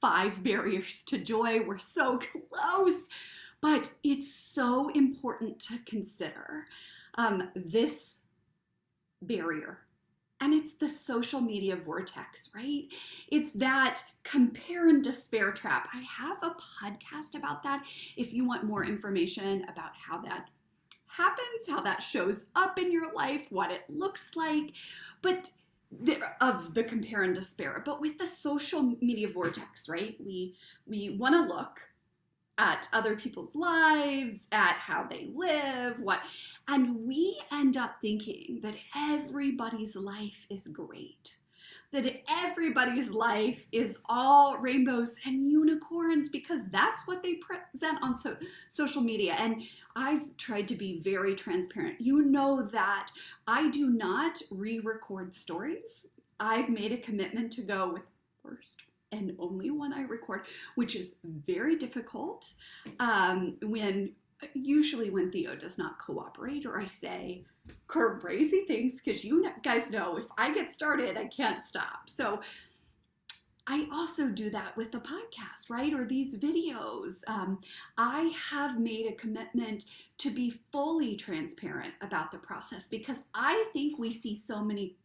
five barriers to joy. We're so close, but it's so important to consider um, this barrier. And it's the social media vortex, right? It's that compare and despair trap. I have a podcast about that if you want more information about how that happens, how that shows up in your life, what it looks like. But of the compare and despair. But with the social media vortex right? We we want to look at other people's lives at how they live what and we end up thinking that everybody's life is great that everybody's life is all rainbows and unicorns because that's what they present on so, social media. And I've tried to be very transparent. You know that I do not re record stories. I've made a commitment to go with first and only one I record, which is very difficult um, when usually when Theo does not cooperate or I say crazy things, because you guys know if I get started, I can't stop. So I also do that with the podcast, right? Or these videos. Um, I have made a commitment to be fully transparent about the process because I think we see so many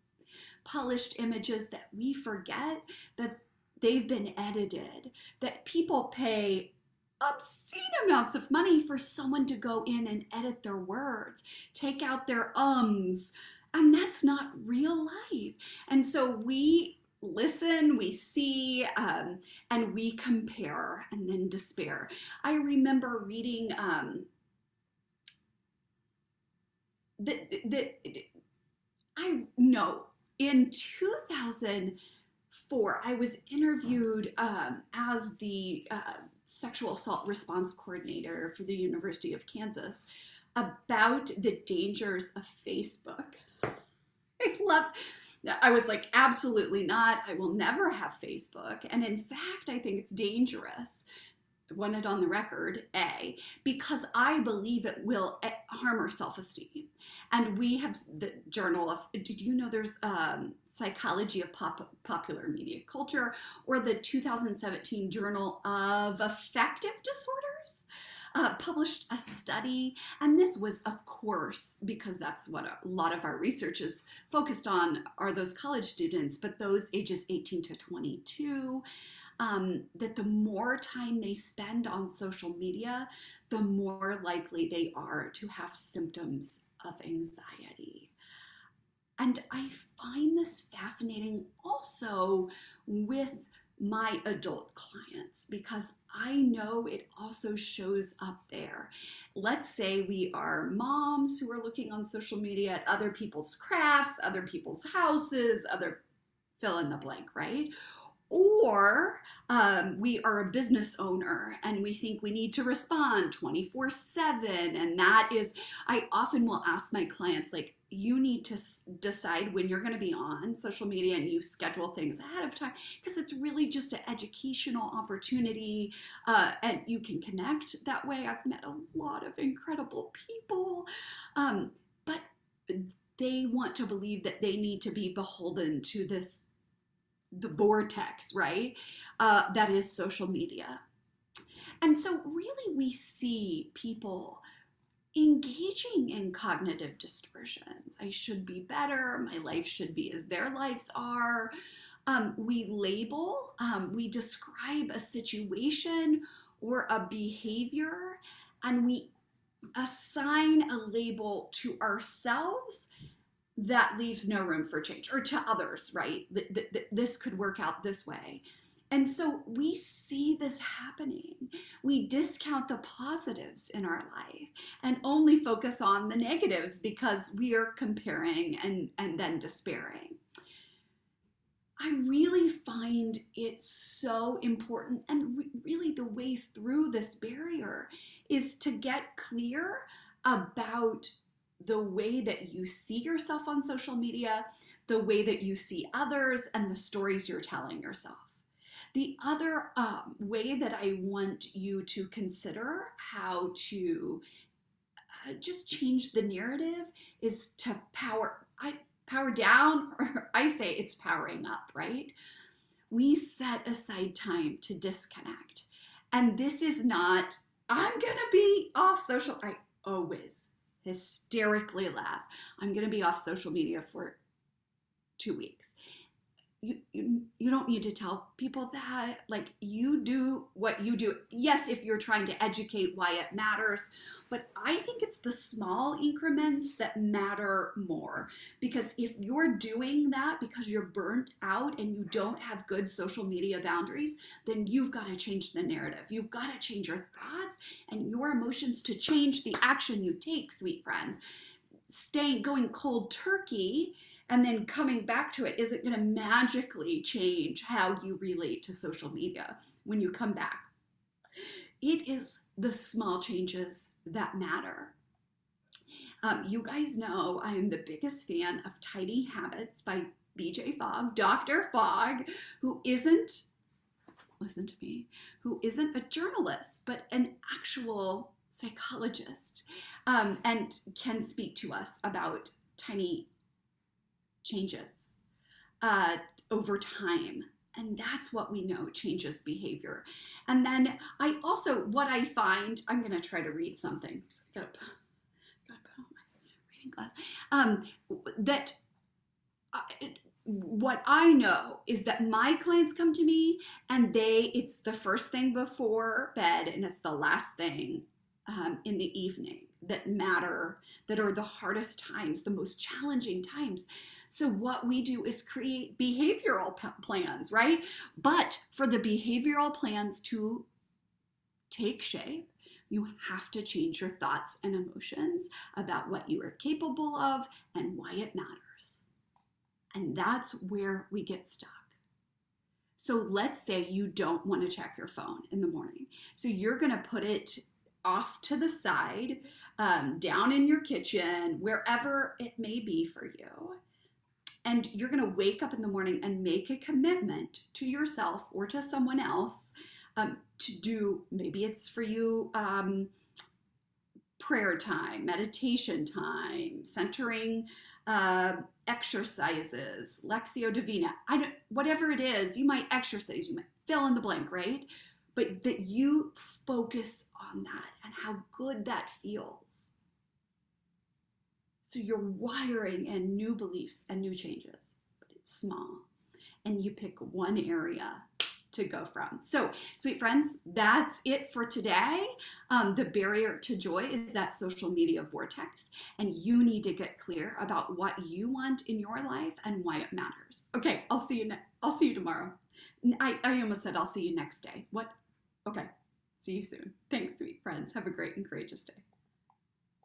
polished images that we forget that they've been edited, that people pay obscene amounts of money for someone to go in and edit their words, take out their ums, and that's not real life. And so we listen, we see, um, and we compare and then despair. I remember reading um, that, that I know in 2004, I was interviewed um, as the uh, sexual assault response coordinator for the University of Kansas about the dangers of Facebook. I love I was like, absolutely not. I will never have Facebook. And in fact, I think it's dangerous. Want it on the record, A, because I believe it will eh, harm our self esteem. And we have the Journal of, did you know there's um, Psychology of Pop- Popular Media Culture or the 2017 Journal of Affective Disorders? Uh, published a study, and this was, of course, because that's what a lot of our research is focused on are those college students, but those ages 18 to 22. Um, that the more time they spend on social media, the more likely they are to have symptoms of anxiety. And I find this fascinating also with my adult clients because I know it also shows up there. Let's say we are moms who are looking on social media at other people's crafts, other people's houses, other fill in the blank, right? Or um, we are a business owner and we think we need to respond 24 7. And that is, I often will ask my clients, like, you need to decide when you're going to be on social media and you schedule things ahead of time because it's really just an educational opportunity uh, and you can connect that way. I've met a lot of incredible people, um, but they want to believe that they need to be beholden to this the vortex, right? Uh, that is social media. And so, really, we see people engaging in cognitive distortions. I should be better. My life should be as their lives are. Um, we label, um, we describe a situation or a behavior, and we assign a label to ourselves that leaves no room for change or to others, right? That, this could work out this way. And so we see this happening. We discount the positives in our life and only focus on the negatives because we are comparing and, and then despairing. I really find it so important, and re- really the way through this barrier is to get clear about the way that you see yourself on social media, the way that you see others, and the stories you're telling yourself. The other um, way that I want you to consider how to uh, just change the narrative is to power I power down or I say it's powering up, right? We set aside time to disconnect. And this is not I'm going to be off social I always hysterically laugh. I'm going to be off social media for 2 weeks you, you you don't need to tell people that like you do what you do. Yes if you're trying to educate why it matters but i think it's the small increments that matter more. Because if you're doing that because you're burnt out and you don't have good social media boundaries then you've got to change the narrative. You've got to change your thoughts and your emotions to change the action you take sweet friends. Staying going cold turkey and then coming back to it isn't going to magically change how you relate to social media when you come back. It is the small changes that matter. Um, you guys know I am the biggest fan of Tiny Habits by BJ Fogg, Dr. Fogg, who isn't, listen to me, who isn't a journalist, but an actual psychologist um, and can speak to us about tiny changes uh, over time. And that's what we know changes behavior. And then I also, what I find, I'm going to try to read something. Gotta, gotta put on my reading glass. Um, that I, what I know is that my clients come to me and they, it's the first thing before bed and it's the last thing um, in the evening that matter, that are the hardest times, the most challenging times. So, what we do is create behavioral p- plans, right? But for the behavioral plans to take shape, you have to change your thoughts and emotions about what you are capable of and why it matters. And that's where we get stuck. So let's say you don't want to check your phone in the morning. So you're going to put it off to the side, um, down in your kitchen, wherever it may be for you. And you're going to wake up in the morning and make a commitment to yourself or to someone else um, to do, maybe it's for you. Um, prayer time, meditation time, centering uh, exercises, Lectio Divina, I don't, whatever it is, you might exercise, you might fill in the blank, right? But that you focus on that good that feels. So you're wiring in new beliefs and new changes, but it's small. And you pick one area to go from. So, sweet friends, that's it for today. Um, the barrier to joy is that social media vortex, and you need to get clear about what you want in your life and why it matters. Okay, I'll see you. Ne- I'll see you tomorrow. I, I almost said I'll see you next day. What? Okay, see you soon. Thanks, sweet friends. Have a great and courageous day.